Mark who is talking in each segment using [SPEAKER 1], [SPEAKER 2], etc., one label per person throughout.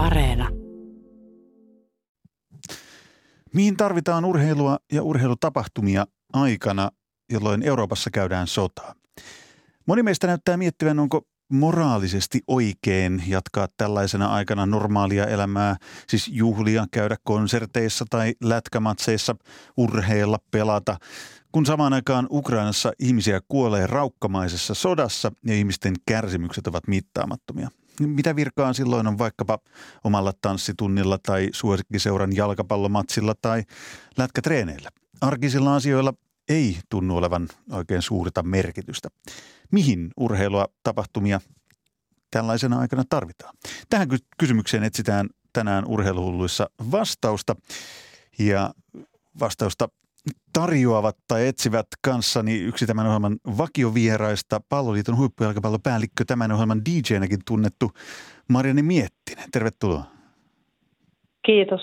[SPEAKER 1] Areena.
[SPEAKER 2] Mihin tarvitaan urheilua ja urheilutapahtumia aikana, jolloin Euroopassa käydään sotaa? Moni meistä näyttää miettivän, onko moraalisesti oikein jatkaa tällaisena aikana normaalia elämää, siis juhlia, käydä konserteissa tai lätkämatseissa, urheilla, pelata, kun samaan aikaan Ukrainassa ihmisiä kuolee raukkamaisessa sodassa ja ihmisten kärsimykset ovat mittaamattomia. Mitä virkaa silloin on vaikkapa omalla tanssitunnilla tai suosikkiseuran jalkapallomatsilla tai lätkätreeneillä? Arkisilla asioilla ei tunnu olevan oikein suurta merkitystä. Mihin urheilua, tapahtumia tällaisena aikana tarvitaan? Tähän kysymykseen etsitään tänään urheiluhulluissa vastausta. Ja vastausta tarjoavat tai etsivät kanssani yksi tämän ohjelman vakiovieraista, Palloliiton huippujalkapallopäällikkö, tämän ohjelman DJ-näkin tunnettu Marianne Miettinen. Tervetuloa.
[SPEAKER 3] Kiitos.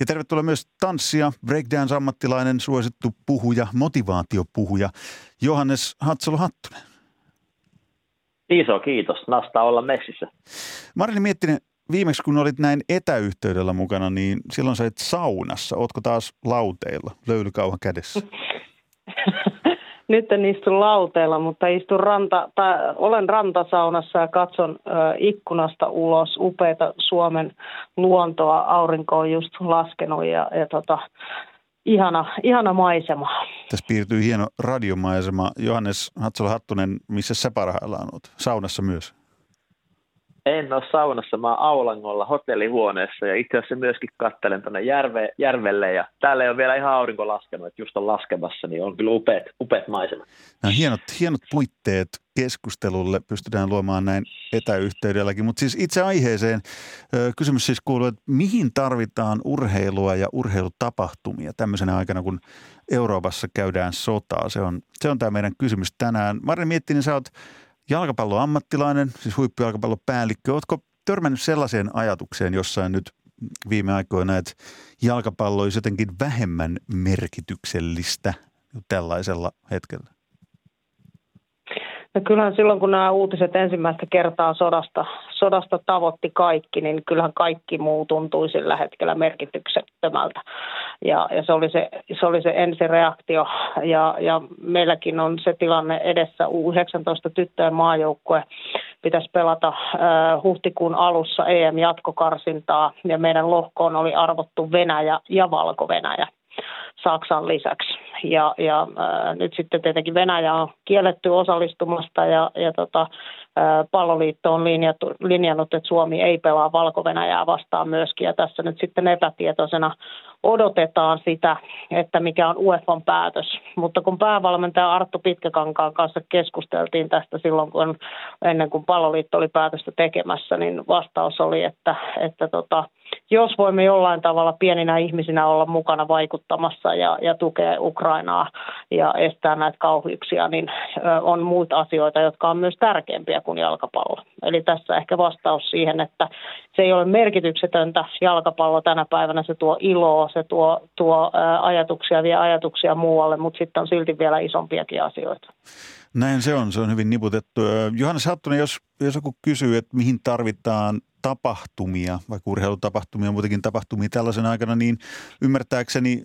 [SPEAKER 2] Ja tervetuloa myös tanssia, breakdance-ammattilainen, suosittu puhuja, motivaatiopuhuja, Johannes Hatsalo-Hattunen.
[SPEAKER 4] Iso kiitos. Nasta olla messissä.
[SPEAKER 2] Marini Miettinen, viimeksi kun olit näin etäyhteydellä mukana, niin silloin sä et saunassa. Ootko taas lauteilla, löylykauha kädessä?
[SPEAKER 3] Nyt en istu lauteilla, mutta istun ranta, tai olen rantasaunassa ja katson ö, ikkunasta ulos upeita Suomen luontoa. Aurinko on just laskenut ja, ja tota, ihana, ihana maisema.
[SPEAKER 2] Tässä piirtyy hieno radiomaisema. Johannes Hatsala-Hattunen, missä sä parhaillaan olet? Saunassa myös?
[SPEAKER 4] En ole saunassa, mä oon Aulangolla hotellihuoneessa ja itse asiassa myöskin kattelen tuonne järve, järvelle ja täällä ei ole vielä ihan aurinko laskenut, että just on laskemassa, niin on kyllä upeat, upeat maisemat.
[SPEAKER 2] Nämä hienot, hienot puitteet keskustelulle pystytään luomaan näin etäyhteydelläkin, mutta siis itse aiheeseen kysymys siis kuuluu, että mihin tarvitaan urheilua ja urheilutapahtumia tämmöisenä aikana, kun Euroopassa käydään sotaa? Se on, se on tämä meidän kysymys tänään. Mari Miettinen, sä oot jalkapalloammattilainen, siis huippujallkapallopäällikkö. Oletko törmännyt sellaiseen ajatukseen jossain nyt viime aikoina, että jalkapallo olisi jotenkin vähemmän merkityksellistä tällaisella hetkellä?
[SPEAKER 3] No kyllähän silloin, kun nämä uutiset ensimmäistä kertaa sodasta, sodasta tavoitti kaikki, niin kyllähän kaikki muu tuntui sillä hetkellä merkityksettömältä. Ja, ja se, oli se, se oli se ensireaktio. Ja, ja meilläkin on se tilanne edessä. U19 tyttöjen maajoukkue pitäisi pelata äh, huhtikuun alussa EM-jatkokarsintaa. Ja meidän lohkoon oli arvottu Venäjä ja Valko-Venäjä. Saksan lisäksi. Ja, ja ää, nyt sitten tietenkin Venäjä on kielletty osallistumasta ja, ja tota, ää, palloliitto on linjattu, linjannut, että Suomi ei pelaa valko vastaan myöskin. Ja tässä nyt sitten epätietoisena odotetaan sitä, että mikä on UEFan päätös. Mutta kun päävalmentaja Arttu Pitkäkankaan kanssa keskusteltiin tästä silloin, kun ennen kuin palloliitto oli päätöstä tekemässä, niin vastaus oli, että, että tota, jos voimme jollain tavalla pieninä ihmisinä olla mukana vaikuttamassa ja, ja tukea Ukrainaa ja estää näitä kauheuksia, niin on muita asioita, jotka on myös tärkeämpiä kuin jalkapallo. Eli tässä ehkä vastaus siihen, että se ei ole merkityksetöntä jalkapallo tänä päivänä, se tuo iloa, se tuo, tuo ajatuksia, vie ajatuksia muualle, mutta sitten on silti vielä isompiakin asioita.
[SPEAKER 2] Näin se on, se on hyvin niputettu. Johannes Hattunen, jos, jos joku kysyy, että mihin tarvitaan tapahtumia, vaikka urheilutapahtumia, muutenkin tapahtumia tällaisen aikana, niin ymmärtääkseni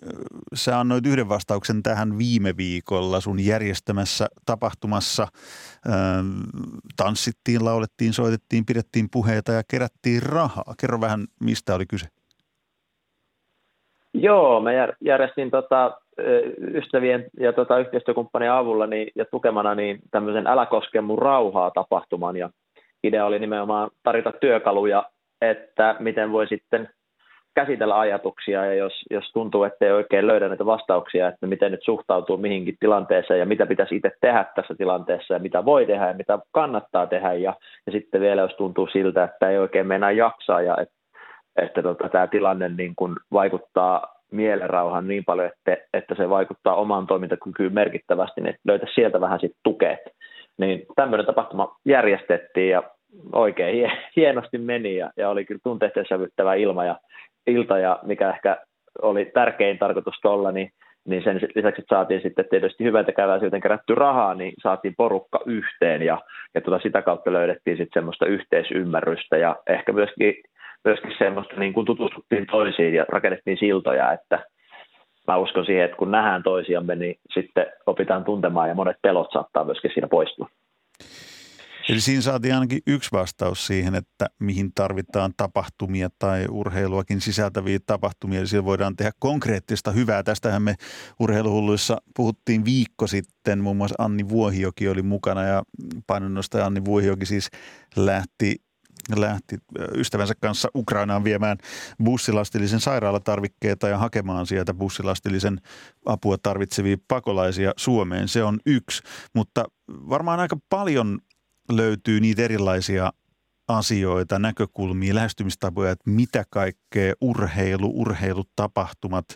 [SPEAKER 2] sä annoit yhden vastauksen tähän viime viikolla sun järjestämässä tapahtumassa. tanssittiin, laulettiin, soitettiin, pidettiin puheita ja kerättiin rahaa. Kerro vähän, mistä oli kyse.
[SPEAKER 4] Joo, mä järjestin tota, ystävien ja tota, yhteistyökumppanien avulla niin, ja tukemana niin tämmöisen Älä koske mun rauhaa tapahtuman. Ja idea oli nimenomaan tarjota työkaluja, että miten voi sitten käsitellä ajatuksia ja jos, jos tuntuu, että ei oikein löydä näitä vastauksia, että miten nyt suhtautuu mihinkin tilanteeseen ja mitä pitäisi itse tehdä tässä tilanteessa ja mitä voi tehdä ja mitä kannattaa tehdä. Ja, ja sitten vielä jos tuntuu siltä, että ei oikein mennä jaksaa ja että, että tota, tämä tilanne niin kuin vaikuttaa mielenrauhan niin paljon, että, että se vaikuttaa omaan toimintakykyyn merkittävästi, niin löytä sieltä vähän sitten tukea. Niin tämmöinen tapahtuma järjestettiin ja oikein hienosti meni ja, ja oli kyllä tunteiden sävyttävä ilma ja ilta ja mikä ehkä oli tärkein tarkoitus tuolla, niin, niin sen lisäksi että saatiin sitten tietysti hyväntekeväisyyteen kerätty rahaa, niin saatiin porukka yhteen ja, ja tuota sitä kautta löydettiin sitten semmoista yhteisymmärrystä ja ehkä myöskin myöskin semmoista, niin kuin tutustuttiin toisiin ja rakennettiin siltoja, että mä uskon siihen, että kun nähdään toisiamme, niin sitten opitaan tuntemaan ja monet pelot saattaa myöskin siinä poistua.
[SPEAKER 2] Eli siinä saatiin ainakin yksi vastaus siihen, että mihin tarvitaan tapahtumia tai urheiluakin sisältäviä tapahtumia. Eli siellä voidaan tehdä konkreettista hyvää. Tästähän me urheiluhulluissa puhuttiin viikko sitten. Muun muassa Anni Vuohioki oli mukana ja painonnostaja Anni Vuohioki siis lähti lähti ystävänsä kanssa Ukrainaan viemään bussilastillisen sairaalatarvikkeita ja hakemaan sieltä bussilastillisen apua tarvitsevia pakolaisia Suomeen. Se on yksi, mutta varmaan aika paljon löytyy niitä erilaisia asioita, näkökulmia, lähestymistapoja, että mitä kaikkea urheilu, urheilutapahtumat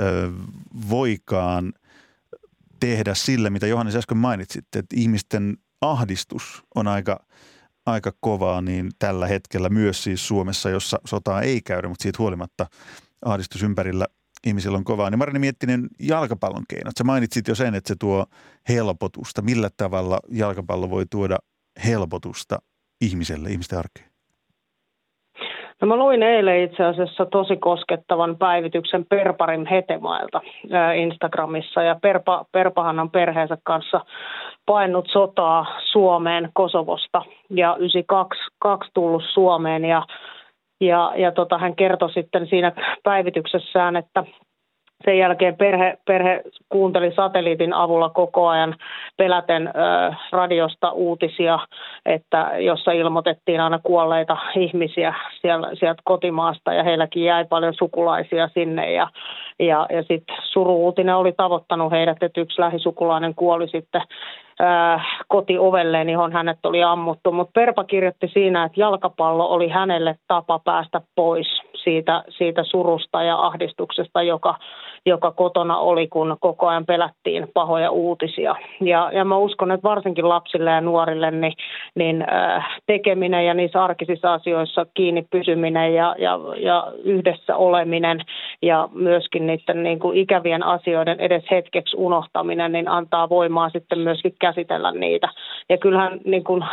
[SPEAKER 2] ö, voikaan tehdä sillä, mitä Johannes äsken mainitsit, että ihmisten ahdistus on aika, aika kovaa niin tällä hetkellä myös siis Suomessa, jossa sotaa ei käydä, mutta siitä huolimatta ahdistus ympärillä ihmisillä on kovaa. Niin Marini Miettinen, jalkapallon keinot. Sä mainitsit jo sen, että se tuo helpotusta. Millä tavalla jalkapallo voi tuoda helpotusta ihmiselle, ihmisten arkeen?
[SPEAKER 3] No mä luin eilen itse asiassa tosi koskettavan päivityksen Perparin Hetemailta Instagramissa ja Perpa, Perpahan on perheensä kanssa painut sotaa Suomeen Kosovosta ja 92 tullut Suomeen ja, ja, ja tota, hän kertoi sitten siinä päivityksessään, että sen jälkeen perhe, perhe kuunteli satelliitin avulla koko ajan peläten ö, radiosta uutisia, että jossa ilmoitettiin aina kuolleita ihmisiä siellä, sieltä kotimaasta ja heilläkin jäi paljon sukulaisia sinne ja, ja, ja sitten suruutinen oli tavoittanut heidät, että yksi lähisukulainen kuoli sitten kotiovelleen, johon hänet oli ammuttu. Mutta Perpa kirjoitti siinä, että jalkapallo oli hänelle tapa päästä pois siitä, siitä surusta ja ahdistuksesta, joka, joka kotona oli, kun koko ajan pelättiin pahoja uutisia. Ja, ja mä uskon, että varsinkin lapsille ja nuorille niin, niin äh, tekeminen ja niissä arkisissa asioissa kiinni pysyminen ja, ja, ja yhdessä oleminen ja myöskin niiden niin kuin ikävien asioiden edes hetkeksi unohtaminen, niin antaa voimaa sitten myöskin käsitellä niitä. Ja kyllähän niin kuin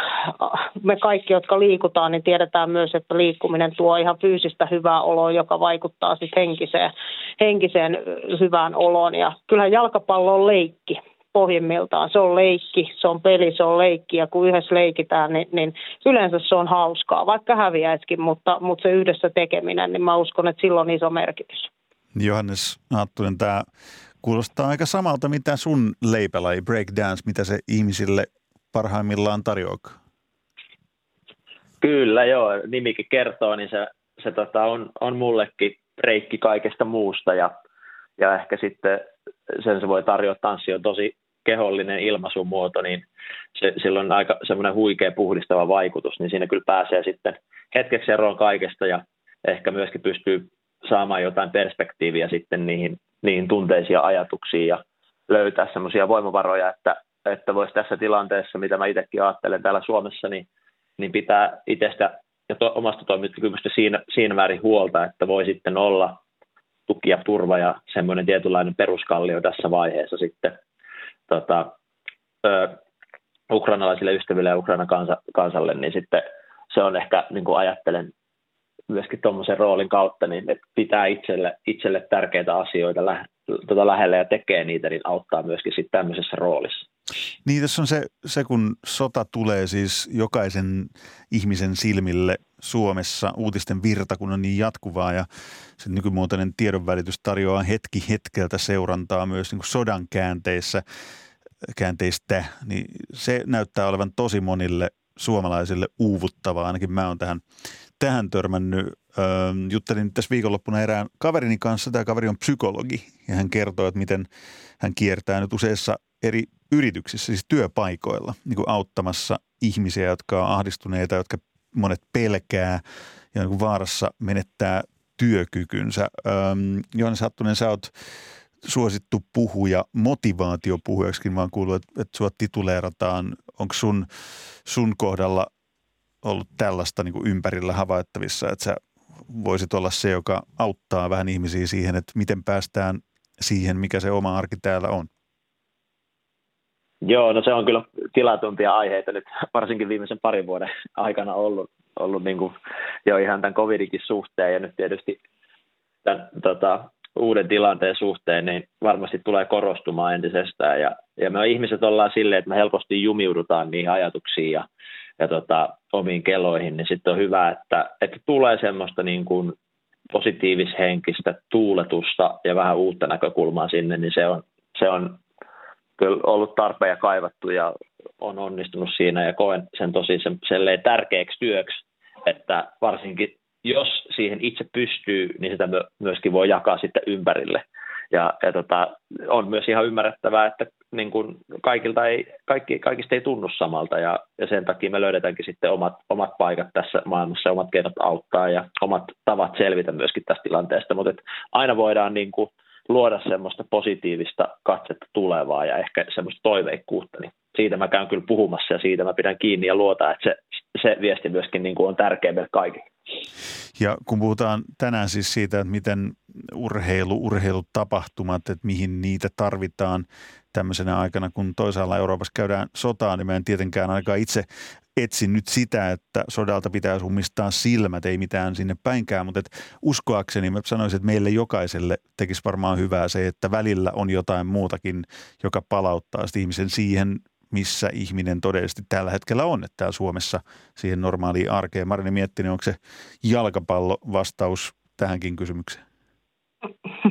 [SPEAKER 3] me kaikki, jotka liikutaan, niin tiedetään myös, että liikkuminen tuo ihan fyysistä hyvää oloa, joka vaikuttaa sitten henkiseen, henkiseen hyvään oloon. Ja kyllähän jalkapallo on leikki pohjimmiltaan. Se on leikki, se on peli, se on leikki ja kun yhdessä leikitään, niin, niin yleensä se on hauskaa, vaikka häviäisikin, mutta, mutta se yhdessä tekeminen, niin mä uskon, että sillä on iso merkitys.
[SPEAKER 2] Johannes Aattunen, tämä kuulostaa aika samalta, mitä sun leipälaji breakdance, mitä se ihmisille parhaimmillaan tarjoaa.
[SPEAKER 4] Kyllä joo, nimikin kertoo, niin se, se tota, on, on mullekin breikki kaikesta muusta ja, ja ehkä sitten sen se voi tarjota, tanssi on tosi kehollinen ilmaisumuoto, niin se, sillä on aika semmoinen huikea puhdistava vaikutus, niin siinä kyllä pääsee sitten hetkeksi eroon kaikesta ja ehkä myöskin pystyy saamaan jotain perspektiiviä sitten niihin, niihin tunteisiin ja ajatuksiin ja löytää semmoisia voimavaroja, että, että voisi tässä tilanteessa, mitä mä itsekin ajattelen täällä Suomessa, niin, niin pitää itsestä ja to, omasta toimintakyvystä siinä, siinä määrin huolta, että voi sitten olla tuki ja turva ja semmoinen tietynlainen peruskallio tässä vaiheessa sitten tota, ö, ukrainalaisille ystäville ja Ukrainan kansa, kansalle, niin sitten se on ehkä, niin kuin ajattelen myöskin tuommoisen roolin kautta, niin että pitää itselle, itselle tärkeitä asioita lä, tota lähellä ja tekee niitä, niin auttaa myöskin sitten tämmöisessä roolissa.
[SPEAKER 2] Niin tässä on se, se, kun sota tulee siis jokaisen ihmisen silmille Suomessa, uutisten virta, kun on niin jatkuvaa ja se nykymuotoinen tiedonvälitys tarjoaa hetki hetkeltä seurantaa myös niin kuin sodan käänteissä, käänteistä, niin se näyttää olevan tosi monille suomalaisille uuvuttavaa. Ainakin mä oon tähän tähän törmännyt. Öö, juttelin tässä viikonloppuna erään kaverini kanssa. Tämä kaveri on psykologi ja hän kertoo, että miten hän kiertää nyt useissa eri yrityksissä, siis työpaikoilla, niin kuin auttamassa ihmisiä, jotka on ahdistuneita, jotka monet pelkää ja niin kuin vaarassa menettää työkykynsä. Öö, Johannes Hattunen, sä oot suosittu puhuja motivaatiopuhujaksikin, vaan kuuluu, että, että sua tituleerataan. Onko sun, sun kohdalla ollut tällaista niin kuin ympärillä havaittavissa, että sä voisit olla se, joka auttaa vähän ihmisiä siihen, että miten päästään siihen, mikä se oma arki täällä on?
[SPEAKER 4] Joo, no se on kyllä tilatuntia aiheita nyt varsinkin viimeisen parin vuoden aikana ollut, ollut niin kuin jo ihan tämän covidikin suhteen ja nyt tietysti tämän tota, uuden tilanteen suhteen, niin varmasti tulee korostumaan entisestään. Ja, ja me ihmiset ollaan silleen, että me helposti jumiudutaan niihin ajatuksiin ja, ja tota, omiin keloihin, niin sitten on hyvä, että, että tulee semmoista niin kuin positiivishenkistä tuuletusta ja vähän uutta näkökulmaa sinne, niin se on, se on kyllä ollut tarpeen ja kaivattu ja on onnistunut siinä ja koen sen tosi sen, tärkeäksi työksi, että varsinkin jos siihen itse pystyy, niin sitä myöskin voi jakaa sitten ympärille. Ja, ja tota, on myös ihan ymmärrettävää, että niin kuin kaikilta ei, kaikki, kaikista ei tunnu samalta ja, ja sen takia me löydetäänkin sitten omat, omat paikat tässä maailmassa, omat keinot auttaa ja omat tavat selvitä myöskin tästä tilanteesta, mutta aina voidaan niin kuin luoda semmoista positiivista katsetta tulevaa ja ehkä semmoista toiveikkuutta, niin siitä mä käyn kyllä puhumassa ja siitä mä pidän kiinni ja luotan, että se, se viesti myöskin niin kuin on tärkeä meille kaikille.
[SPEAKER 2] Ja kun puhutaan tänään siis siitä, että miten urheilu, urheilutapahtumat, että mihin niitä tarvitaan tämmöisenä aikana, kun toisaalla Euroopassa käydään sotaa, niin mä en tietenkään ainakaan itse etsin nyt sitä, että sodalta pitäisi ummistaa silmät, ei mitään sinne päinkään, mutta et uskoakseni mä sanoisin, että meille jokaiselle tekisi varmaan hyvää se, että välillä on jotain muutakin, joka palauttaa ihmisen siihen missä ihminen todellisesti tällä hetkellä on, että täällä Suomessa siihen normaaliin arkeen. Marini miettinyt, onko se jalkapallo vastaus tähänkin kysymykseen?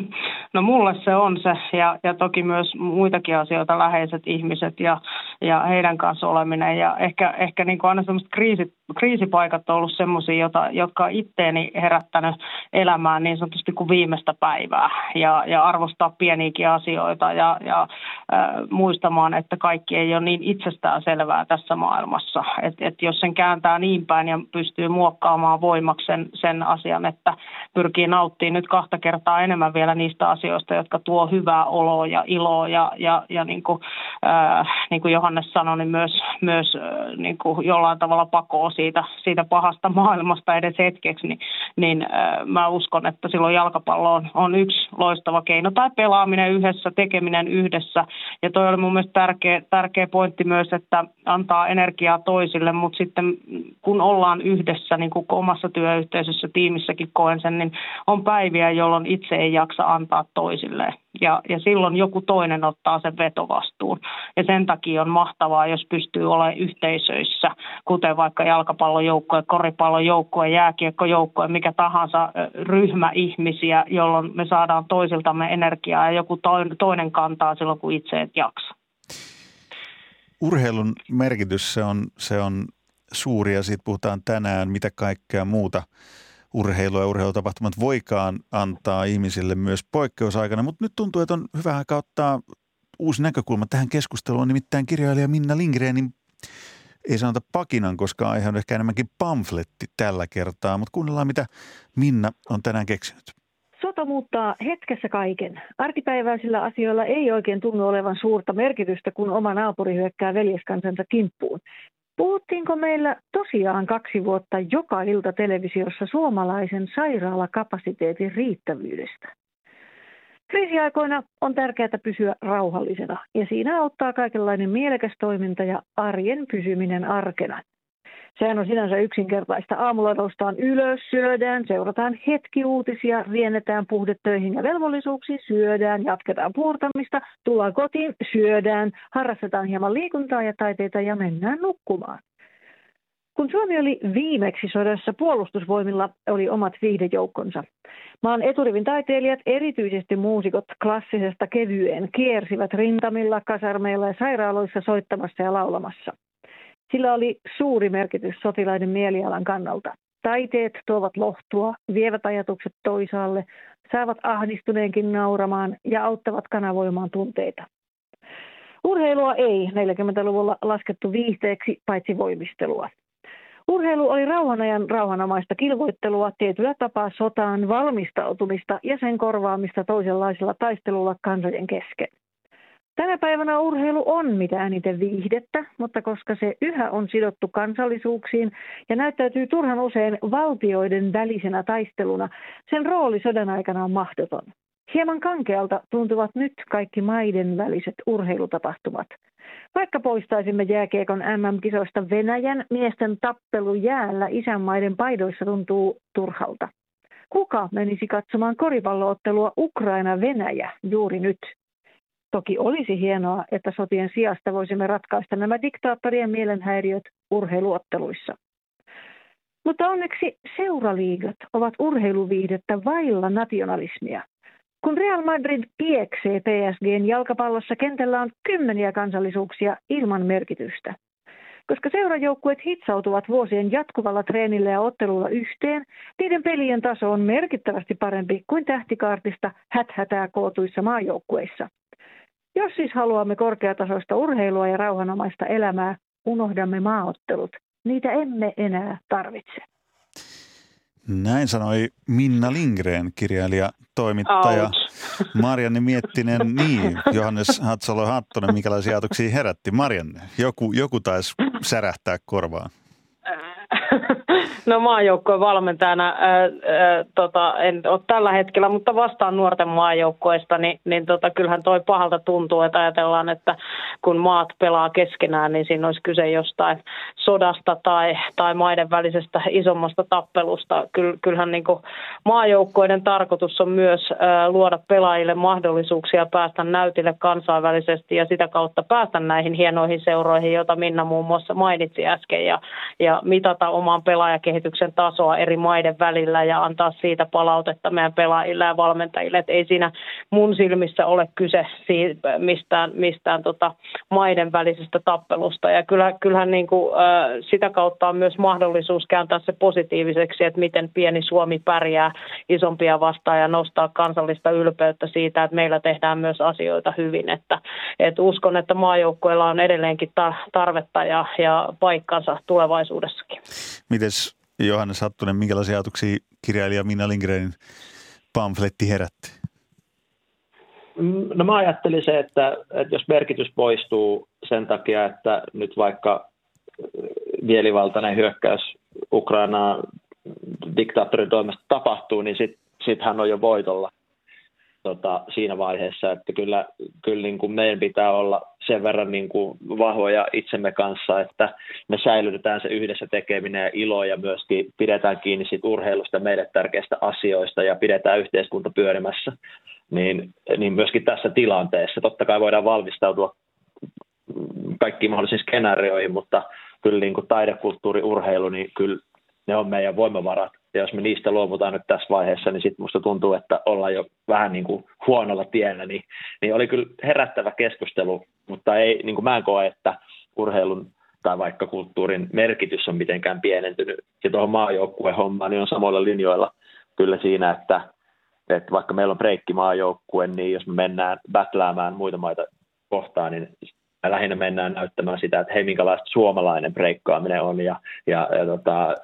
[SPEAKER 3] No mulle se on se ja, ja toki myös muitakin asioita, läheiset ihmiset ja, ja heidän kanssa oleminen. Ja ehkä, ehkä niin kuin aina sellaiset kriisit, kriisipaikat on ollut sellaisia, jotka itteeni herättänyt elämään niin sanotusti kuin viimeistä päivää ja, ja arvostaa pieniäkin asioita ja, ja äh, muistamaan, että kaikki ei ole niin itsestään selvää tässä maailmassa. Et, et jos sen kääntää niin päin ja pystyy muokkaamaan voimaksi sen, sen asian, että pyrkii nauttimaan nyt kahta kertaa enemmän vielä niistä asioista, jotka tuo hyvää oloa ja iloa ja, ja, ja niin, kuin, äh, niin kuin Johannes sanoi, niin myös, myös äh, niin kuin jollain tavalla pakoo siitä, siitä pahasta maailmasta edes hetkeksi, niin, niin äh, mä uskon, että silloin jalkapallo on, on yksi loistava keino. Tai pelaaminen yhdessä, tekeminen yhdessä. Ja toi oli mun mielestä tärkeä, tärkeä pointti myös, että antaa energiaa toisille, mutta sitten kun ollaan yhdessä, niin kuin omassa työyhteisössä, tiimissäkin koen sen, niin on päiviä, jolloin itse ei jaksa antaa toisilleen. Ja, ja silloin joku toinen ottaa sen vetovastuun. Ja sen takia on mahtavaa, jos pystyy olemaan yhteisöissä, kuten vaikka jalkapallojoukkue, koripallojoukkue, jääkiekkojoukkue, mikä tahansa ryhmä ihmisiä, jolloin me saadaan toisiltamme energiaa ja joku toinen kantaa silloin, kun itse et jaksa.
[SPEAKER 2] Urheilun merkitys se on, se on suuri ja siitä puhutaan tänään, mitä kaikkea muuta urheilu ja urheilutapahtumat voikaan antaa ihmisille myös poikkeusaikana, mutta nyt tuntuu, että on hyvä aika ottaa uusi näkökulma tähän keskusteluun, nimittäin kirjailija Minna Lindgrenin ei sanota pakinan, koska aihe on ehkä enemmänkin pamfletti tällä kertaa, mutta kuunnellaan mitä Minna on tänään keksinyt.
[SPEAKER 1] Sota muuttaa hetkessä kaiken. Arkipäiväisillä asioilla ei oikein tunnu olevan suurta merkitystä, kun oma naapuri hyökkää veljeskansansa kimppuun. Puhuttiinko meillä tosiaan kaksi vuotta joka ilta televisiossa suomalaisen sairaalakapasiteetin riittävyydestä? Kriisiaikoina on tärkeää pysyä rauhallisena ja siinä auttaa kaikenlainen mielekäs toiminta ja arjen pysyminen arkena. Sehän on sinänsä yksinkertaista. Aamulla noustaan ylös, syödään, seurataan hetki uutisia, riennetään puhdetöihin ja velvollisuuksiin, syödään, jatketaan puurtamista, tullaan kotiin, syödään, harrastetaan hieman liikuntaa ja taiteita ja mennään nukkumaan. Kun Suomi oli viimeksi sodassa, puolustusvoimilla oli omat viihdejoukkonsa. Maan eturivin taiteilijat, erityisesti muusikot klassisesta kevyeen, kiersivät rintamilla, kasarmeilla ja sairaaloissa soittamassa ja laulamassa. Sillä oli suuri merkitys sotilaiden mielialan kannalta. Taiteet tuovat lohtua, vievät ajatukset toisaalle, saavat ahdistuneenkin nauramaan ja auttavat kanavoimaan tunteita. Urheilua ei 40-luvulla laskettu viihteeksi paitsi voimistelua. Urheilu oli rauhanajan rauhanomaista kilvoittelua, tietyllä tapaa sotaan valmistautumista ja sen korvaamista toisenlaisella taistelulla kansojen kesken. Tänä päivänä urheilu on mitä eniten viihdettä, mutta koska se yhä on sidottu kansallisuuksiin ja näyttäytyy turhan usein valtioiden välisenä taisteluna, sen rooli sodan aikana on mahdoton. Hieman kankealta tuntuvat nyt kaikki maiden väliset urheilutapahtumat. Vaikka poistaisimme jääkiekon MM-kisoista Venäjän miesten tappelu jäällä isänmaiden paidoissa tuntuu turhalta. Kuka menisi katsomaan koripalloottelua Ukraina-Venäjä juuri nyt? Toki olisi hienoa, että sotien sijasta voisimme ratkaista nämä diktaattorien mielenhäiriöt urheiluotteluissa. Mutta onneksi seuraliigat ovat urheiluviihdettä vailla nationalismia. Kun Real Madrid pieksee PSGn jalkapallossa, kentällä on kymmeniä kansallisuuksia ilman merkitystä. Koska seurajoukkueet hitsautuvat vuosien jatkuvalla treenillä ja ottelulla yhteen, niiden pelien taso on merkittävästi parempi kuin tähtikaartista häthätää kootuissa maajoukkueissa. Jos siis haluamme korkeatasoista urheilua ja rauhanomaista elämää, unohdamme maaottelut. Niitä emme enää tarvitse.
[SPEAKER 2] Näin sanoi Minna Lindgren, kirjailija, toimittaja. Ouch. Marianne Miettinen, niin, Johannes Hatsalo Hattonen, minkälaisia ajatuksia herätti? Marianne, joku, joku taisi särähtää korvaan.
[SPEAKER 3] No maajoukkojen valmentajana, ää, ää, tota, en ole tällä hetkellä, mutta vastaan nuorten maajoukkoista, niin, niin tota, kyllähän toi pahalta tuntuu, että ajatellaan, että kun maat pelaa keskenään, niin siinä olisi kyse jostain sodasta tai, tai maiden välisestä isommasta tappelusta. Kyll, kyllähän niin maajoukkoiden tarkoitus on myös ää, luoda pelaajille mahdollisuuksia päästä näytille kansainvälisesti ja sitä kautta päästä näihin hienoihin seuroihin, joita Minna muun muassa mainitsi äsken, ja, ja mitata oman pelaajakehityksen tasoa eri maiden välillä ja antaa siitä palautetta meidän pelaajille ja valmentajille. Et ei siinä mun silmissä ole kyse siitä, mistään, mistään tota maiden välisestä tappelusta. Ja kyllä, kyllähän niin kuin, sitä kautta on myös mahdollisuus kääntää se positiiviseksi, että miten pieni Suomi pärjää isompia vastaan ja nostaa kansallista ylpeyttä siitä, että meillä tehdään myös asioita hyvin. Että, että uskon, että maajoukkoilla on edelleenkin tarvetta ja, ja paikkansa tulevaisuudessakin.
[SPEAKER 2] Mites Johannes Hattunen, minkälaisia ajatuksia kirjailija Minna Lindgrenin pamfletti herätti?
[SPEAKER 4] No mä ajattelin se, että, että jos merkitys poistuu sen takia, että nyt vaikka mielivaltainen hyökkäys Ukrainaa diktaattorin toimesta tapahtuu, niin sitten sit hän on jo voitolla tota, siinä vaiheessa, että kyllä, kyllä niin kuin meidän pitää olla sen verran niin kuin vahvoja itsemme kanssa, että me säilytetään se yhdessä tekeminen ja ilo ja myöskin pidetään kiinni siitä urheilusta meille tärkeistä asioista ja pidetään yhteiskunta pyörimässä, niin, niin myöskin tässä tilanteessa. Totta kai voidaan valmistautua kaikkiin mahdollisiin skenaarioihin, mutta kyllä niin kuin taidekulttuuri, urheilu, niin kyllä ne on meidän voimavarat ja jos me niistä luovutaan nyt tässä vaiheessa, niin sitten musta tuntuu, että ollaan jo vähän niin kuin huonolla tiellä. Niin, niin oli kyllä herättävä keskustelu, mutta ei, niin kuin mä en koe, että urheilun tai vaikka kulttuurin merkitys on mitenkään pienentynyt. Ja tuohon maajoukkueen hommaan niin on samoilla linjoilla kyllä siinä, että, että vaikka meillä on breikki maajoukkue, niin jos me mennään battläämään muita maita kohtaan, niin lähinnä mennään näyttämään sitä, että hei, minkälaista suomalainen breikkaaminen on ja, ja, ja tota,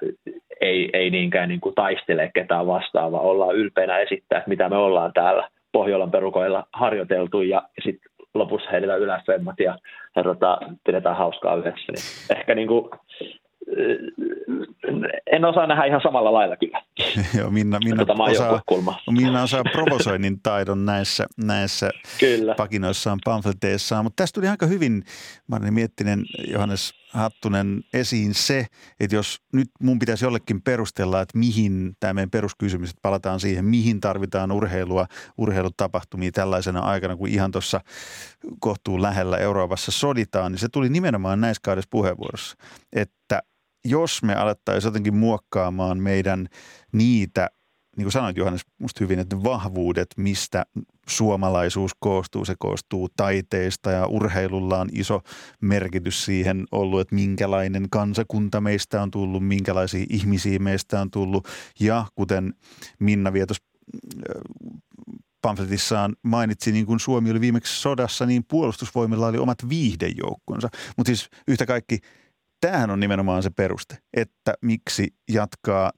[SPEAKER 4] ei, ei niinkään niin kuin taistele ketään vastaan, vaan ollaan ylpeänä esittää, että mitä me ollaan täällä Pohjolan perukoilla harjoiteltu ja sitten lopussa heitetään yläfemmat ja, ja tota, pidetään hauskaa yhdessä. Niin ehkä niin kuin, en osaa nähdä ihan samalla lailla kyllä.
[SPEAKER 2] Joo, Minna, Minna, osaa, Minna osaa provosoinnin taidon näissä, näissä kyllä. pakinoissaan, pamfleteissaan, mutta tästä tuli aika hyvin, Marni Miettinen, Johannes Hattunen, esiin se, että jos nyt mun pitäisi jollekin perustella, että mihin tämä meidän peruskysymys, että palataan siihen, mihin tarvitaan urheilua, urheilutapahtumia tällaisena aikana, kun ihan tuossa kohtuun lähellä Euroopassa soditaan, niin se tuli nimenomaan näissä kahdessa puheenvuorossa, että jos me alettaisiin jotenkin muokkaamaan meidän niitä, niin kuin sanoit Johannes musta hyvin, että vahvuudet, mistä suomalaisuus koostuu, se koostuu taiteista ja urheilulla on iso merkitys siihen ollut, että minkälainen kansakunta meistä on tullut, minkälaisia ihmisiä meistä on tullut ja kuten Minna Vietos äh, pamfletissaan mainitsi, niin kun Suomi oli viimeksi sodassa, niin puolustusvoimilla oli omat viihdejoukkonsa. Mutta siis yhtä kaikki – tämähän on nimenomaan se peruste, että miksi jatkaa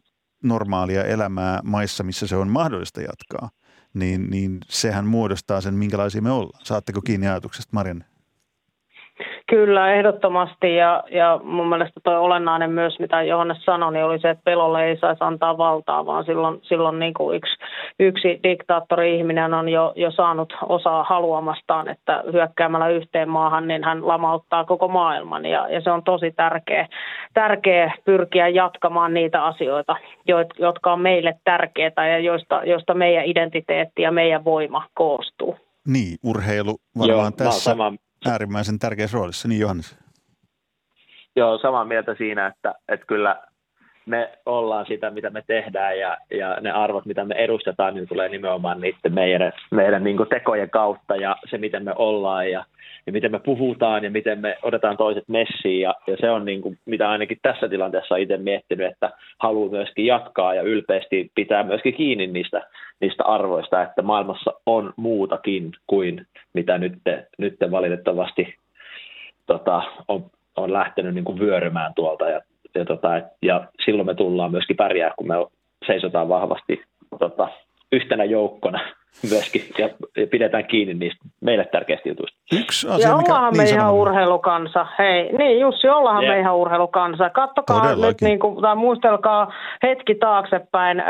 [SPEAKER 2] normaalia elämää maissa, missä se on mahdollista jatkaa, niin, niin sehän muodostaa sen, minkälaisia me ollaan. Saatteko kiinni ajatuksesta, Marianne?
[SPEAKER 3] Kyllä, ehdottomasti. Ja, ja mun mielestä toi olennainen myös, mitä Johannes sanoi, niin oli se, että pelolle ei saisi antaa valtaa, vaan silloin, silloin niin kuin yksi, yksi diktaattori-ihminen on jo, jo saanut osaa haluamastaan, että hyökkäämällä yhteen maahan, niin hän lamauttaa koko maailman. Ja, ja se on tosi tärkeä, tärkeä pyrkiä jatkamaan niitä asioita, jotka on meille tärkeitä ja joista, joista meidän identiteetti ja meidän voima koostuu.
[SPEAKER 2] Niin, urheilu varmaan Joo, tässä sama... äärimmäisen tärkeässä roolissa. Niin Johannes.
[SPEAKER 4] Joo, samaa mieltä siinä, että, että kyllä me ollaan sitä, mitä me tehdään ja, ja ne arvot, mitä me edustetaan, niin tulee nimenomaan niiden meidän, meidän niin tekojen kautta ja se, miten me ollaan ja ja miten me puhutaan ja miten me otetaan toiset messiin. Ja, ja se on niin kuin, mitä ainakin tässä tilanteessa itse miettinyt, että haluaa myöskin jatkaa ja ylpeästi pitää myöskin kiinni niistä, niistä arvoista, että maailmassa on muutakin kuin mitä nyt, nyt valitettavasti tota, on, on lähtenyt niin kuin vyörymään tuolta. Ja, ja, tota, ja silloin me tullaan myöskin pärjää, kun me seisotaan vahvasti tota, yhtenä joukkona myöskin ja, ja pidetään kiinni niistä meille tärkeistä jutuista.
[SPEAKER 3] Yksi asia, ja mikä, ollaan niin me ihan urheilukansa. Hei, niin Jussi, ollaan yeah. me ihan urheilukansa. Kattokaa Todellakin. nyt, niin kuin, tai muistelkaa hetki taaksepäin.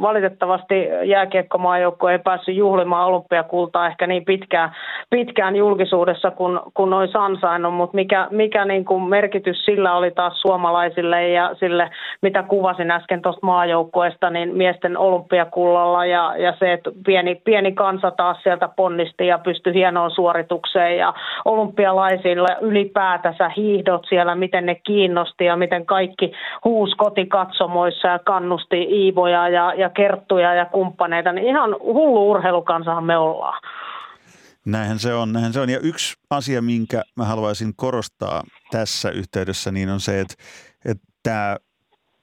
[SPEAKER 3] valitettavasti jääkiekkomaajoukkue ei päässyt juhlimaan olympiakultaa ehkä niin pitkään, pitkään julkisuudessa kuin, kuin olisi ansainnut, mutta mikä, mikä niin kuin merkitys sillä oli taas suomalaisille ja sille, mitä kuvasin äsken tuosta maajoukkueesta, niin miesten olympiakullalla ja, ja se, että pieni, pieni kansa taas sieltä ponnisti ja pystyi hienoon suoritukseen ja olympialaisilla ylipäätänsä hiihdot siellä, miten ne kiinnosti ja miten kaikki huus kotikatsomoissa ja kannusti Iivoja ja, ja Kerttuja ja kumppaneita, niin ihan hullu urheilukansahan me ollaan.
[SPEAKER 2] Näinhän se on, näinhän se on. Ja yksi asia, minkä mä haluaisin korostaa tässä yhteydessä, niin on se, että, että tämä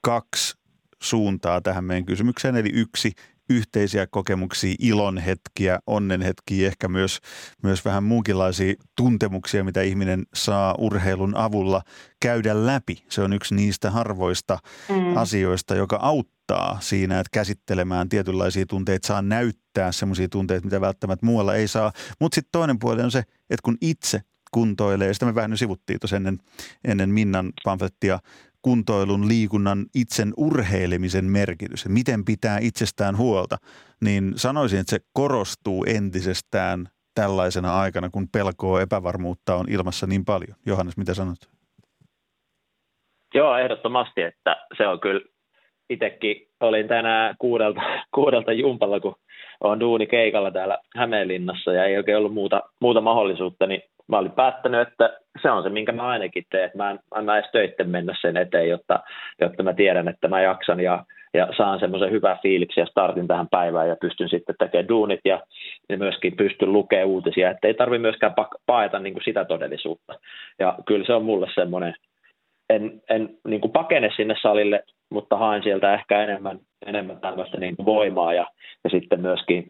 [SPEAKER 2] kaksi suuntaa tähän meidän kysymykseen. Eli yksi, yhteisiä kokemuksia, ilonhetkiä, onnenhetkiä, ehkä myös, myös vähän muunkinlaisia tuntemuksia, mitä ihminen saa urheilun avulla käydä läpi. Se on yksi niistä harvoista mm. asioista, joka auttaa siinä, että käsittelemään tietynlaisia tunteita, saa näyttää semmoisia tunteita, mitä välttämättä muualla ei saa. Mutta sitten toinen puoli on se, että kun itse kuntoilee, ja sitä me vähän sivuttiin tuossa ennen, ennen Minnan pamflettia, kuntoilun, liikunnan, itsen urheilemisen merkitys, miten pitää itsestään huolta, niin sanoisin, että se korostuu entisestään tällaisena aikana, kun pelkoa epävarmuutta on ilmassa niin paljon. Johannes, mitä sanot?
[SPEAKER 4] Joo, ehdottomasti, että se on kyllä, itsekin olin tänään kuudelta, kuudelta jumpalla, kun on duuni keikalla täällä Hämeenlinnassa ja ei oikein ollut muuta, muuta mahdollisuutta, niin mä olin päättänyt, että se on se, minkä mä ainakin teen, että mä en anna edes töitten mennä sen eteen, jotta, jotta mä tiedän, että mä jaksan ja, ja saan semmoisen hyvän fiiliksi ja startin tähän päivään ja pystyn sitten tekemään duunit ja, ja myöskin pystyn lukemaan uutisia, että ei tarvi myöskään paeta niin kuin sitä todellisuutta. Ja kyllä se on mulle semmoinen, en, en niin kuin pakene sinne salille, mutta haen sieltä ehkä enemmän, enemmän tällaista niin kuin voimaa ja, ja sitten myöskin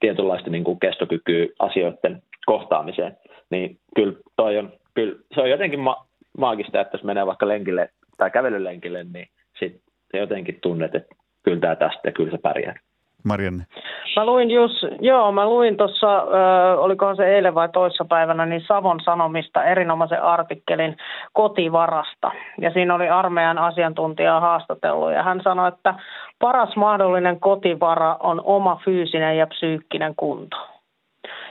[SPEAKER 4] tietynlaista niin kuin kestokykyä asioiden kohtaamiseen, niin kyllä, toi on, kyllä se on jotenkin ma- maagista, että jos menee vaikka lenkille tai kävelylenkille, niin sitten jotenkin tunnet, että kyllä tämä tästä ja kyllä se pärjää.
[SPEAKER 2] Marianne.
[SPEAKER 3] Mä luin just, joo, mä luin tuossa, äh, olikohan se eilen vai toissapäivänä, niin Savon Sanomista erinomaisen artikkelin kotivarasta. Ja siinä oli armeijan asiantuntija haastatellut ja hän sanoi, että paras mahdollinen kotivara on oma fyysinen ja psyykkinen kunto.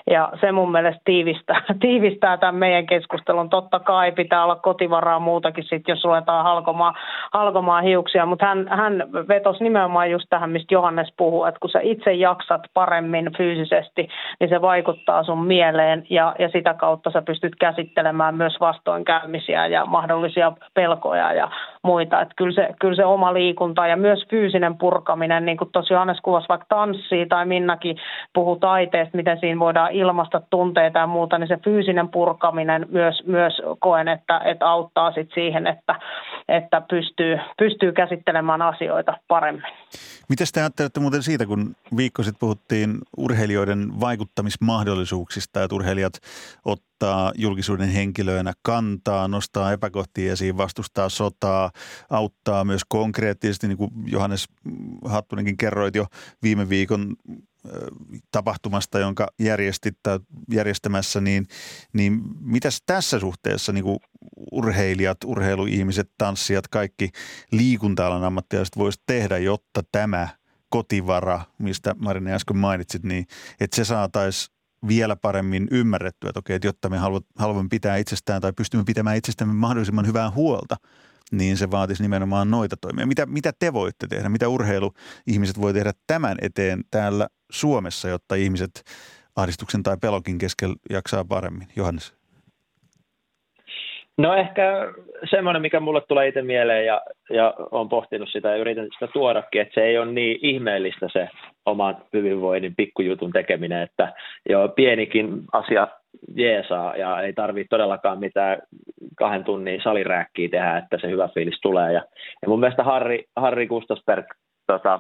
[SPEAKER 3] Ja se mun mielestä tiivistää, tiivistää tämän meidän keskustelun. Totta kai pitää olla kotivaraa muutakin sit, jos ruvetaan halkomaan, halkomaan hiuksia, mutta hän, hän vetosi nimenomaan just tähän, mistä Johannes puhuu, että kun sä itse jaksat paremmin fyysisesti, niin se vaikuttaa sun mieleen ja, ja sitä kautta sä pystyt käsittelemään myös vastoinkäymisiä ja mahdollisia pelkoja ja muita. Että kyllä, se, kyllä se oma liikunta ja myös fyysinen purkaminen, niin kuin tosiaan Johannes kuvasi vaikka tanssia tai Minnakin puhuu taiteesta, miten siinä voidaan ilmaista tunteita ja muuta, niin se fyysinen purkaminen myös, myös koen, että, että auttaa sit siihen, että, että pystyy, pystyy käsittelemään asioita paremmin.
[SPEAKER 2] Miten te ajattelette muuten siitä, kun viikko sitten puhuttiin urheilijoiden vaikuttamismahdollisuuksista, että urheilijat ottaa julkisuuden henkilöinä kantaa, nostaa epäkohtia esiin, vastustaa sotaa, auttaa myös konkreettisesti, niin kuin Johannes Hattunenkin kerroit jo viime viikon tapahtumasta, jonka järjestit tai järjestämässä, niin, niin mitäs tässä suhteessa niin kuin urheilijat, urheiluihmiset, tanssijat, kaikki liikunta-alan ammattilaiset voisivat tehdä, jotta tämä kotivara, mistä Marini äsken mainitsit, niin että se saataisiin vielä paremmin ymmärrettyä, että okei, että jotta me haluamme pitää itsestään tai pystymme pitämään itsestämme mahdollisimman hyvää huolta, niin se vaatisi nimenomaan noita toimia. Mitä, mitä te voitte tehdä? Mitä urheiluihmiset voi tehdä tämän eteen täällä Suomessa, jotta ihmiset ahdistuksen tai pelonkin keskellä jaksaa paremmin? Johannes.
[SPEAKER 4] No ehkä semmoinen, mikä mulle tulee itse mieleen ja, ja olen pohtinut sitä ja yritän sitä tuodakin, että se ei ole niin ihmeellistä se oman hyvinvoinnin pikkujutun tekeminen, että jo pienikin asia jeesaa ja ei tarvitse todellakaan mitään kahden tunnin salirääkkiä tehdä, että se hyvä fiilis tulee. Ja, ja mun mielestä Harri, Harri Gustasberg tota,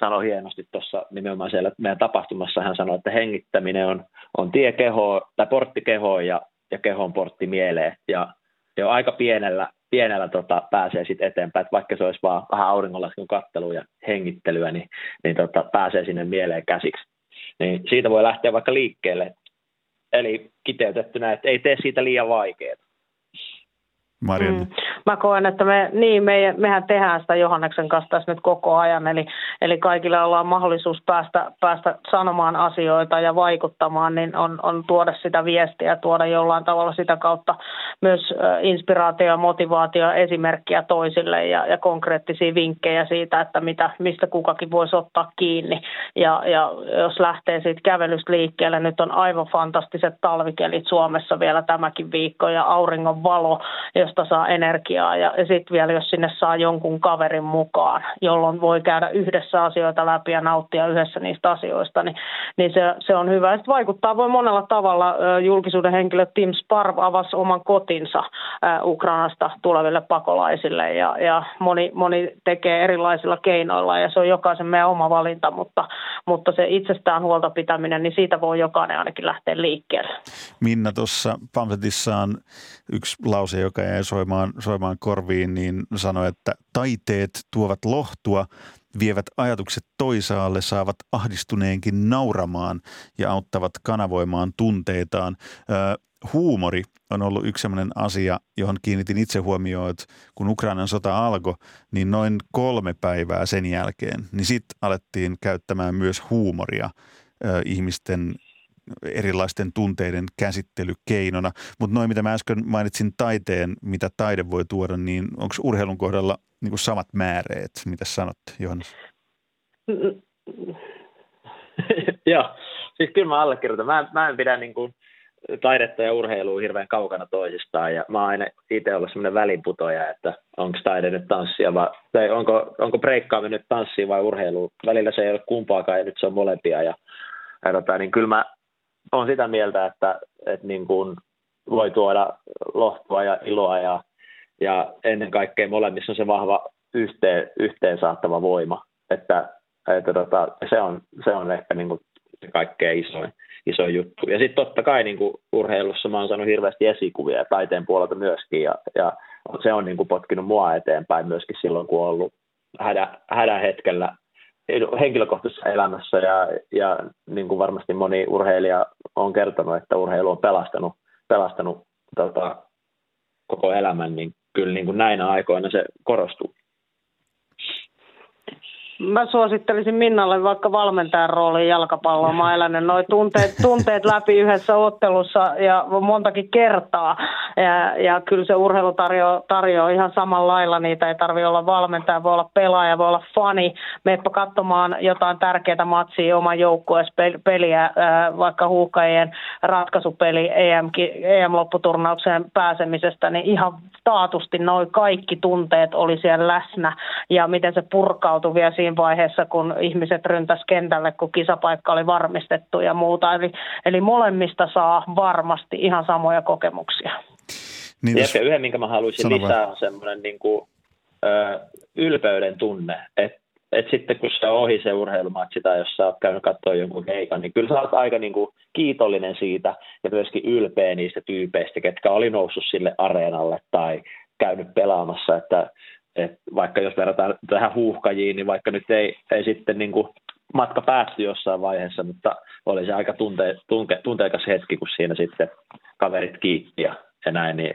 [SPEAKER 4] sanoi hienosti tuossa nimenomaan siellä meidän tapahtumassa, hän sanoi, että hengittäminen on, on tie kehoon, tai portti kehoon ja, ja kehon portti mieleen. Ja jo aika pienellä, pienellä tota, pääsee sitten eteenpäin, että vaikka se olisi vaan vähän auringonlaskun kattelua ja hengittelyä, niin, niin tota, pääsee sinne mieleen käsiksi. Niin siitä voi lähteä vaikka liikkeelle. Eli kiteytettynä, että ei tee siitä liian vaikeaa.
[SPEAKER 2] Marianne. Mm.
[SPEAKER 3] Mä koen, että me, niin, me, mehän tehdään sitä Johanneksen kanssa tässä nyt koko ajan, eli, eli kaikilla ollaan mahdollisuus päästä, päästä sanomaan asioita ja vaikuttamaan, niin on, on tuoda sitä viestiä, tuoda jollain tavalla sitä kautta myös inspiraatio ja motivaatio esimerkkiä toisille ja, ja konkreettisia vinkkejä siitä, että mitä, mistä kukakin voisi ottaa kiinni. Ja, ja jos lähtee siitä kävelystä liikkeelle, nyt on aivan fantastiset talvikelit Suomessa vielä tämäkin viikko ja auringon valo, jos josta saa energiaa ja, ja sitten vielä jos sinne saa jonkun kaverin mukaan, jolloin voi käydä yhdessä asioita läpi ja nauttia yhdessä niistä asioista, niin, niin se, se on hyvä. Sitten vaikuttaa voi monella tavalla. Julkisuuden henkilö Tim Sparv avasi oman kotinsa Ukrainasta tuleville pakolaisille ja, ja moni, moni tekee erilaisilla keinoilla ja se on jokaisen meidän oma valinta, mutta, mutta se itsestään huolta pitäminen, niin siitä voi jokainen ainakin lähteä liikkeelle.
[SPEAKER 2] Minna tuossa pamfletissaan yksi lause, joka jäi soimaan, soimaan korviin, niin sanoi, että taiteet tuovat lohtua, vievät ajatukset toisaalle, saavat ahdistuneenkin nauramaan ja auttavat kanavoimaan tunteitaan. huumori on ollut yksi sellainen asia, johon kiinnitin itse huomioon, että kun Ukrainan sota alkoi, niin noin kolme päivää sen jälkeen, niin sitten alettiin käyttämään myös huumoria ihmisten erilaisten tunteiden käsittelykeinona. Mutta noin, mitä mä äsken mainitsin taiteen, mitä taide voi tuoda, niin onko urheilun kohdalla niin samat määreet? Mitä sanot, Johannes?
[SPEAKER 4] Joo, siis kyllä mä allekirjoitan. Mä, mä en pidä niin kuin taidetta ja urheilua hirveän kaukana toisistaan, ja mä oon aina itse ollut semmoinen välinputoja, että onko taide nyt tanssia vai, tai onko, onko breikkaaminen nyt tanssia vai urheilu. Välillä se ei ole kumpaakaan, ja nyt se on molempia, ja, ja tota, niin kyllä mä on sitä mieltä, että, että niin kuin voi tuoda lohtua ja iloa ja, ja ennen kaikkea molemmissa on se vahva yhteen, yhteen saattava voima, että, että tota, se, on, se on ehkä niin kuin se kaikkein isoin, isoin juttu. Ja sitten totta kai niin kuin urheilussa mä oon saanut hirveästi esikuvia ja taiteen puolelta myöskin ja, ja se on niin kuin potkinut mua eteenpäin myöskin silloin, kun on ollut hädä, hädän hetkellä henkilökohtaisessa elämässä ja, ja niin kuin varmasti moni urheilija on kertonut, että urheilu on pelastanut, pelastanut tota, koko elämän, niin kyllä niin kuin näinä aikoina se korostuu.
[SPEAKER 3] Mä suosittelisin Minnalle vaikka valmentajan rooliin jalkapalloa. Mä elänyt noin tunteet, tunteet läpi yhdessä ottelussa ja montakin kertaa. Ja, ja kyllä se urheilu tarjoaa tarjoaa ihan samalla lailla. Niitä ei tarvitse olla valmentaja, voi olla pelaaja, voi olla fani. Meppä katsomaan jotain tärkeää matsia oman joukkueessa peliä, vaikka huuhkajien ratkaisupeli EM, EM-lopputurnaukseen pääsemisestä, niin ihan taatusti noin kaikki tunteet oli siellä läsnä ja miten se purkautui vielä siinä vaiheessa, kun ihmiset ryntäs kentälle, kun kisapaikka oli varmistettu ja muuta. Eli, eli molemmista saa varmasti ihan samoja kokemuksia.
[SPEAKER 4] Niin jos... Ja yhden, minkä mä haluaisin Sano lisää, on semmoinen niin kuin, ö, ylpeyden tunne, että et sitten kun se on ohi se urheilumatsi tai jos sä oot käynyt katsoa jonkun keikan, niin kyllä sä oot aika niin kuin kiitollinen siitä ja myöskin ylpeä niistä tyypeistä, ketkä oli noussut sille areenalle tai käynyt pelaamassa, että et vaikka jos verrataan tähän huuhkajiin, niin vaikka nyt ei, ei sitten niin kuin matka päättyi jossain vaiheessa, mutta oli se aika tunte, tunke, tunteikas hetki, kun siinä sitten kaverit kiitti ja, ja näin, niin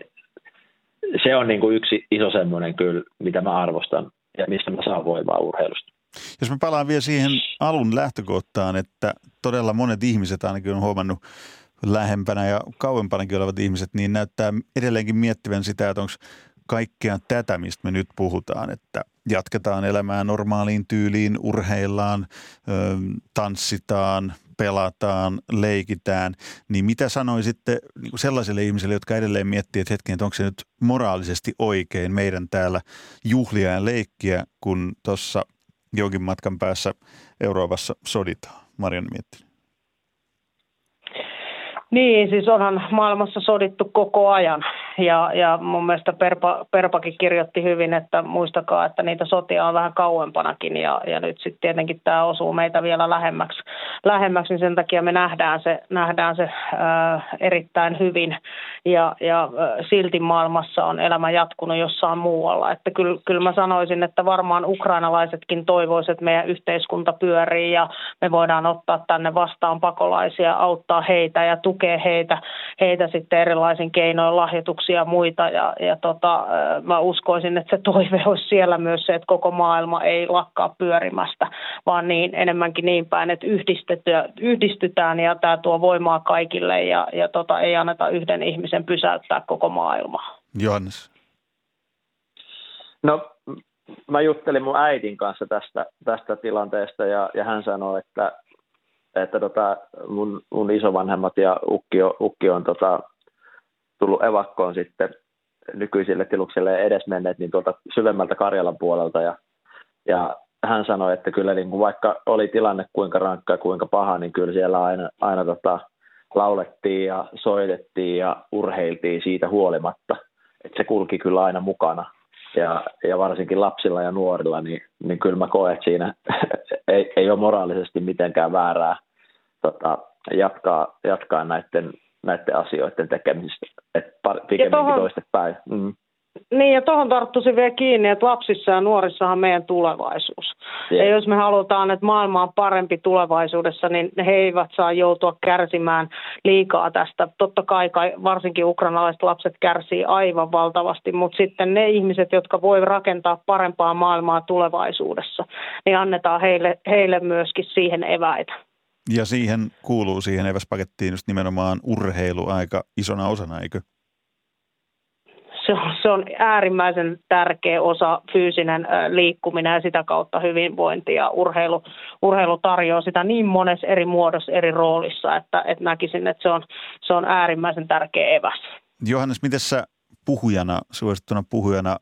[SPEAKER 4] se on niin kuin yksi iso semmoinen kyllä, mitä mä arvostan ja mistä mä saan voimaa urheilusta.
[SPEAKER 2] Jos mä palaan vielä siihen alun lähtökohtaan, että todella monet ihmiset ainakin on huomannut lähempänä ja kauempanakin olevat ihmiset, niin näyttää edelleenkin miettivän sitä, että onko kaikkea tätä, mistä me nyt puhutaan, että jatketaan elämää normaaliin tyyliin, urheillaan, tanssitaan, pelataan, leikitään, niin mitä sanoisitte niin sellaisille ihmisille, jotka edelleen miettii, että hetken, että onko se nyt moraalisesti oikein meidän täällä juhlia ja leikkiä, kun tuossa jonkin matkan päässä Euroopassa soditaan? Marianne Miettinen.
[SPEAKER 3] Niin, siis onhan maailmassa sodittu koko ajan ja, ja mun mielestä Perpa, Perpakin kirjoitti hyvin, että muistakaa, että niitä sotia on vähän kauempanakin ja, ja nyt sitten tietenkin tämä osuu meitä vielä lähemmäksi, lähemmäksi niin sen takia me nähdään se, nähdään se ää, erittäin hyvin ja, ja ää, silti maailmassa on elämä jatkunut jossain muualla. Että kyllä, kyllä mä sanoisin, että varmaan ukrainalaisetkin toivoisivat, että meidän yhteiskunta pyörii ja me voidaan ottaa tänne vastaan pakolaisia, auttaa heitä ja tukea heitä, heitä sitten erilaisin keinoin lahjoituksia ja muita. Ja, ja tota, mä uskoisin, että se toive olisi siellä myös se, että koko maailma ei lakkaa pyörimästä, vaan niin enemmänkin niin päin, että yhdistytään ja tämä tuo voimaa kaikille ja, ja tota, ei anneta yhden ihmisen pysäyttää koko maailmaa.
[SPEAKER 2] Johannes.
[SPEAKER 4] No mä juttelin mun äidin kanssa tästä, tästä tilanteesta ja, ja hän sanoi, että, että tota, mun, mun isovanhemmat ja ukki on, ukki on tota, tullut evakkoon sitten nykyisille tiluksille edesmenneet niin tuolta syvemmältä Karjalan puolelta ja, ja hän sanoi, että kyllä niin kuin vaikka oli tilanne kuinka rankka ja kuinka paha, niin kyllä siellä aina, aina tota, laulettiin ja soitettiin ja urheiltiin siitä huolimatta. Että se kulki kyllä aina mukana. Ja, ja varsinkin lapsilla ja nuorilla, niin, niin kyllä mä koen, että siinä ei, ei ole moraalisesti mitenkään väärää tota, jatkaa, jatkaa näiden näiden asioiden tekemisestä, että pikemminkin tohon, toistepäin. Mm.
[SPEAKER 3] Niin, ja tuohon tarttuisin vielä kiinni, että lapsissa ja nuorissahan meidän tulevaisuus. Yeah. Ja jos me halutaan, että maailma on parempi tulevaisuudessa, niin he eivät saa joutua kärsimään liikaa tästä. Totta kai varsinkin ukrainalaiset lapset kärsii aivan valtavasti, mutta sitten ne ihmiset, jotka voi rakentaa parempaa maailmaa tulevaisuudessa, niin annetaan heille, heille myöskin siihen eväitä.
[SPEAKER 2] Ja siihen kuuluu siihen eväspakettiin just nimenomaan urheilu aika isona osana, eikö?
[SPEAKER 3] Se on, se on äärimmäisen tärkeä osa fyysinen liikkuminen ja sitä kautta hyvinvointi ja urheilu, urheilu tarjoaa sitä niin monessa eri muodossa, eri roolissa, että, että näkisin, että se on, se on äärimmäisen tärkeä eväs.
[SPEAKER 2] Johannes, miten sä puhujana, suosittuna puhujana,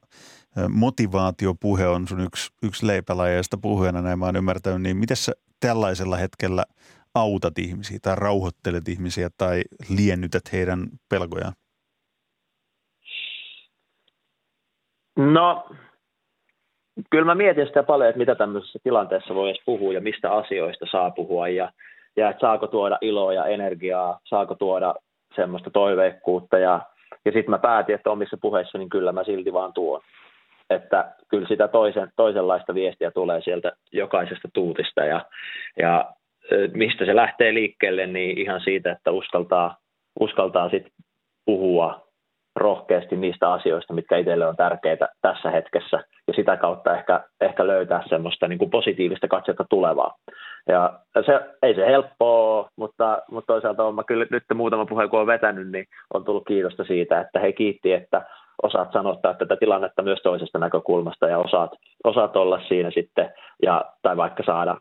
[SPEAKER 2] motivaatiopuhe on sun yksi, yksi leipälajeista puhujana, näin mä oon ymmärtänyt, niin miten sä tällaisella hetkellä autat ihmisiä tai rauhoittelet ihmisiä tai liennytät heidän pelkojaan?
[SPEAKER 4] No, kyllä mä mietin sitä paljon, että mitä tämmöisessä tilanteessa voi edes puhua ja mistä asioista saa puhua ja, ja että saako tuoda iloa ja energiaa, saako tuoda semmoista toiveikkuutta ja, ja sitten mä päätin, että omissa puheissa niin kyllä mä silti vaan tuon että kyllä sitä toisen, toisenlaista viestiä tulee sieltä jokaisesta tuutista ja, ja mistä se lähtee liikkeelle, niin ihan siitä, että uskaltaa, uskaltaa sit puhua rohkeasti niistä asioista, mitkä itselle on tärkeitä tässä hetkessä ja sitä kautta ehkä, ehkä löytää semmoista niin kuin positiivista katsetta tulevaa. Ja se, ei se helppoa, mutta, mutta toisaalta on mä kyllä nyt muutama puhe, kun olen vetänyt, niin on tullut kiitosta siitä, että he kiitti, että osaat sanottaa tätä tilannetta myös toisesta näkökulmasta ja osaat, osaat olla siinä sitten ja, tai vaikka saada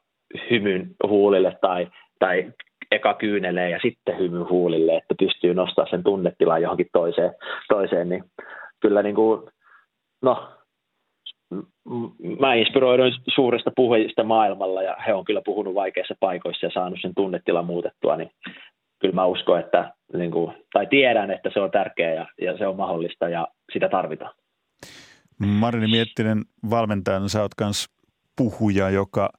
[SPEAKER 4] hymyn huulille tai, tai eka kyynelee ja sitten hymy huulille, että pystyy nostamaan sen tunnetilan johonkin toiseen, toiseen niin kyllä niin kuin, no, mä inspiroidun suurista puhujista maailmalla ja he on kyllä puhunut vaikeissa paikoissa ja saanut sen tunnetilan muutettua, niin kyllä mä uskon, että, niin kuin, tai tiedän, että se on tärkeää ja, ja se on mahdollista ja sitä tarvitaan.
[SPEAKER 2] Marini Miettinen valmentajana, sä oot myös puhuja, joka,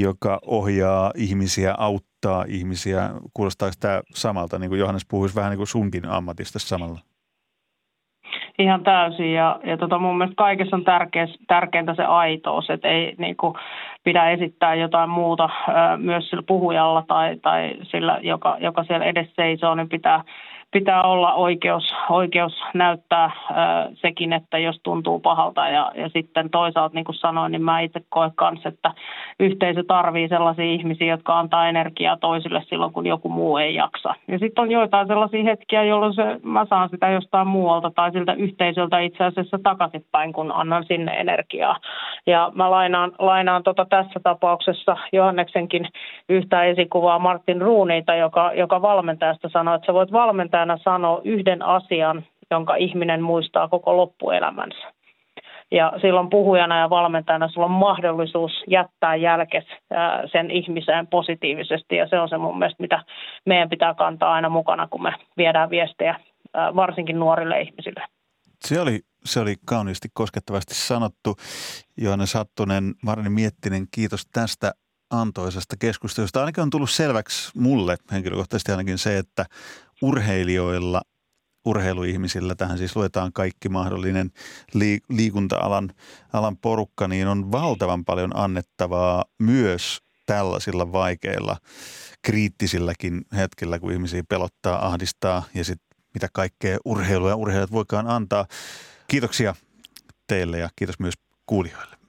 [SPEAKER 2] joka ohjaa ihmisiä, auttaa ihmisiä. Kuulostaako tämä samalta, niin kuin Johannes puhuisi vähän niin kuin sunkin ammatista samalla?
[SPEAKER 3] ihan täysin. Ja, ja tota, mun mielestä kaikessa on tärkeä, tärkeintä se aitous, että ei niin kuin, pidä esittää jotain muuta myös sillä puhujalla tai, tai sillä, joka, joka siellä edes seisoo, niin pitää pitää olla oikeus, oikeus näyttää ää, sekin, että jos tuntuu pahalta. Ja, ja sitten toisaalta, niin kuin sanoin, niin mä itse koen myös, että yhteisö tarvii sellaisia ihmisiä, jotka antaa energiaa toisille silloin, kun joku muu ei jaksa. Ja sitten on joitain sellaisia hetkiä, jolloin se, mä saan sitä jostain muualta tai siltä yhteisöltä itse asiassa takaisinpäin, kun annan sinne energiaa. Ja mä lainaan, lainaan tota tässä tapauksessa Johanneksenkin yhtä esikuvaa Martin Ruuniita, joka, joka valmentajasta sanoi, että sä voit valmentaa valmentajana sanoo yhden asian, jonka ihminen muistaa koko loppuelämänsä. Ja silloin puhujana ja valmentajana sulla on mahdollisuus jättää jälkes sen ihmiseen positiivisesti. Ja se on se mun mielestä, mitä meidän pitää kantaa aina mukana, kun me viedään viestejä varsinkin nuorille ihmisille.
[SPEAKER 2] Se oli, se oli kauniisti koskettavasti sanottu. Johannes Sattunen, Marni Miettinen, kiitos tästä antoisesta keskustelusta. Ainakin on tullut selväksi mulle henkilökohtaisesti ainakin se, että urheilijoilla, urheiluihmisillä, tähän siis luetaan kaikki mahdollinen liikunta-alan alan porukka, niin on valtavan paljon annettavaa myös tällaisilla vaikeilla, kriittisilläkin hetkellä, kun ihmisiä pelottaa, ahdistaa ja sitten mitä kaikkea urheilua ja urheilijat voikaan antaa. Kiitoksia teille ja kiitos myös kuulijoille.